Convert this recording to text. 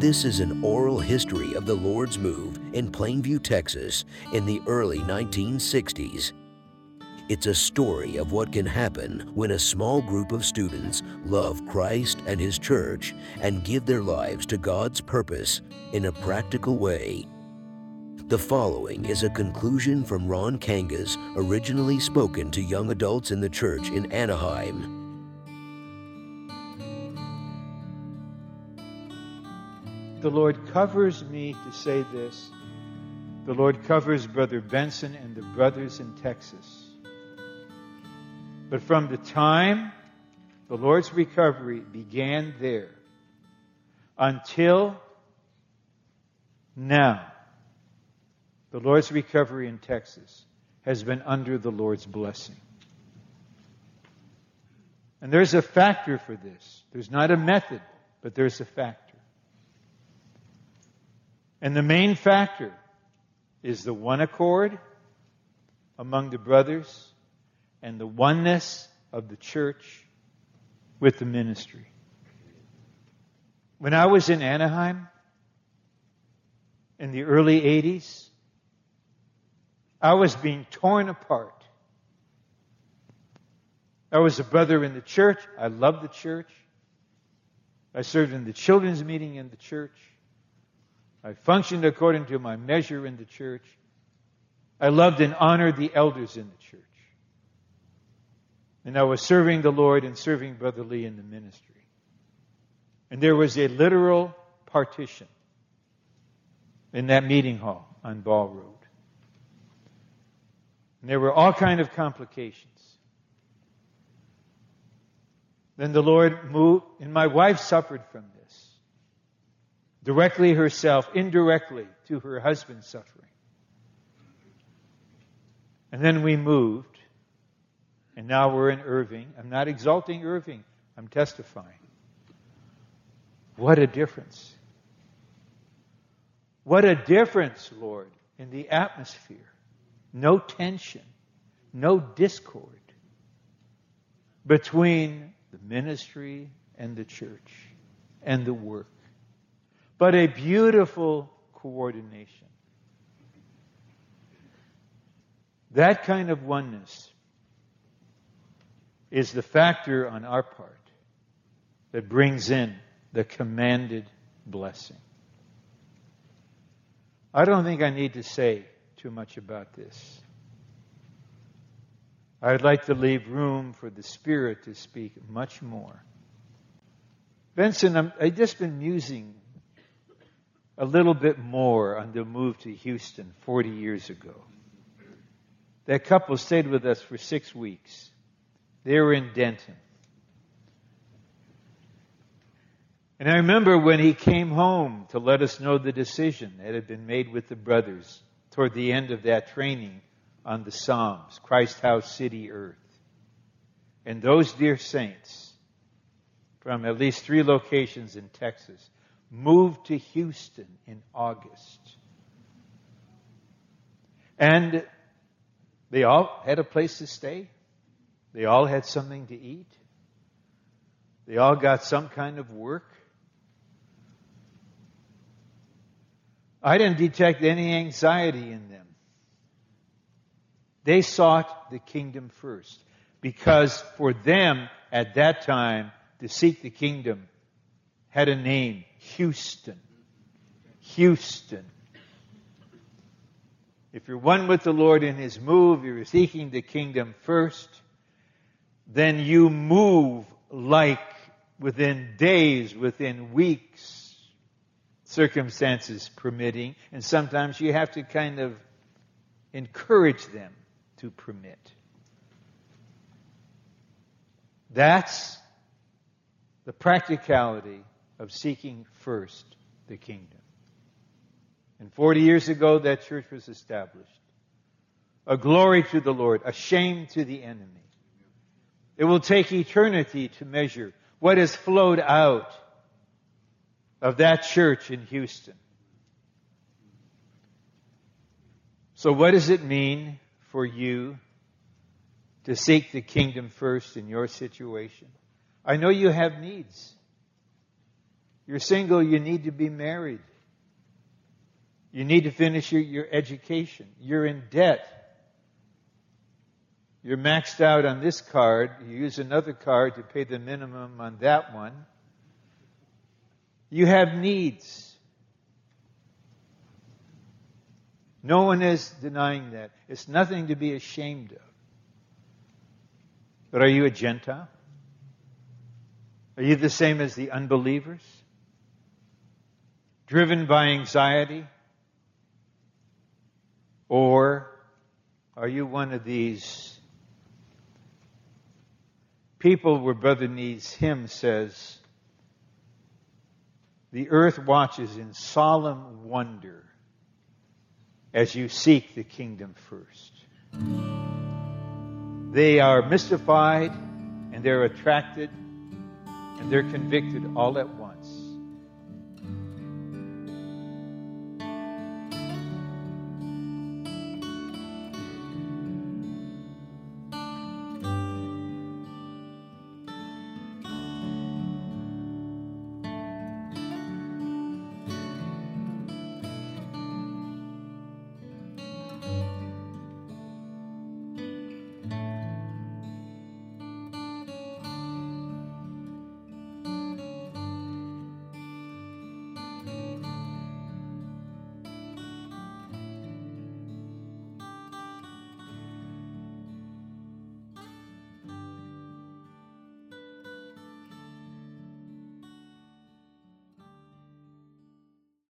This is an oral history of the Lord's move in Plainview, Texas in the early 1960s. It's a story of what can happen when a small group of students love Christ and His church and give their lives to God's purpose in a practical way. The following is a conclusion from Ron Kangas, originally spoken to young adults in the church in Anaheim. The Lord covers me to say this. The Lord covers Brother Benson and the brothers in Texas. But from the time the Lord's recovery began there until now, the Lord's recovery in Texas has been under the Lord's blessing. And there's a factor for this. There's not a method, but there's a factor. And the main factor is the one accord among the brothers and the oneness of the church with the ministry. When I was in Anaheim in the early 80s, I was being torn apart. I was a brother in the church. I loved the church. I served in the children's meeting in the church. I functioned according to my measure in the church. I loved and honored the elders in the church. And I was serving the Lord and serving Brother Lee in the ministry. And there was a literal partition in that meeting hall on Ball Road. And there were all kind of complications. Then the Lord moved, and my wife suffered from this. Directly herself, indirectly to her husband's suffering. And then we moved and now we're in Irving. I'm not exalting Irving, I'm testifying. What a difference. What a difference, Lord, in the atmosphere. No tension, no discord between the ministry and the church and the work, but a beautiful coordination. That kind of oneness is the factor on our part that brings in the commanded blessing. I don't think I need to say too much about this. I'd like to leave room for the Spirit to speak much more. Benson, i have just been musing a little bit more on the move to Houston 40 years ago. That couple stayed with us for six weeks. They were in Denton. And I remember when he came home to let us know the decision that had been made with the brothers toward the end of that training on the Psalms, Christ House, City, Earth. And those dear saints from at least three locations in Texas moved to Houston in August. And they all had a place to stay. They all had something to eat. They all got some kind of work. I didn't detect any anxiety in them. They sought the kingdom first because for them at that time to seek the kingdom had a name, Houston. Houston. If you're one with the Lord in His move, you're seeking the kingdom first, then you move like within days, within weeks, circumstances permitting, and sometimes you have to kind of encourage them to permit. That's the practicality of seeking first the kingdom. And 40 years ago, that church was established. A glory to the Lord, a shame to the enemy. It will take eternity to measure what has flowed out of that church in Houston. So, what does it mean for you to seek the kingdom first in your situation? I know you have needs. You're single, you need to be married. You need to finish your, your education. You're in debt. You're maxed out on this card. You use another card to pay the minimum on that one. You have needs. No one is denying that. It's nothing to be ashamed of. But are you a Gentile? Are you the same as the unbelievers? Driven by anxiety? Or are you one of these people where Brother Nee's hymn says, the earth watches in solemn wonder as you seek the kingdom first. They are mystified and they're attracted and they're convicted all at once.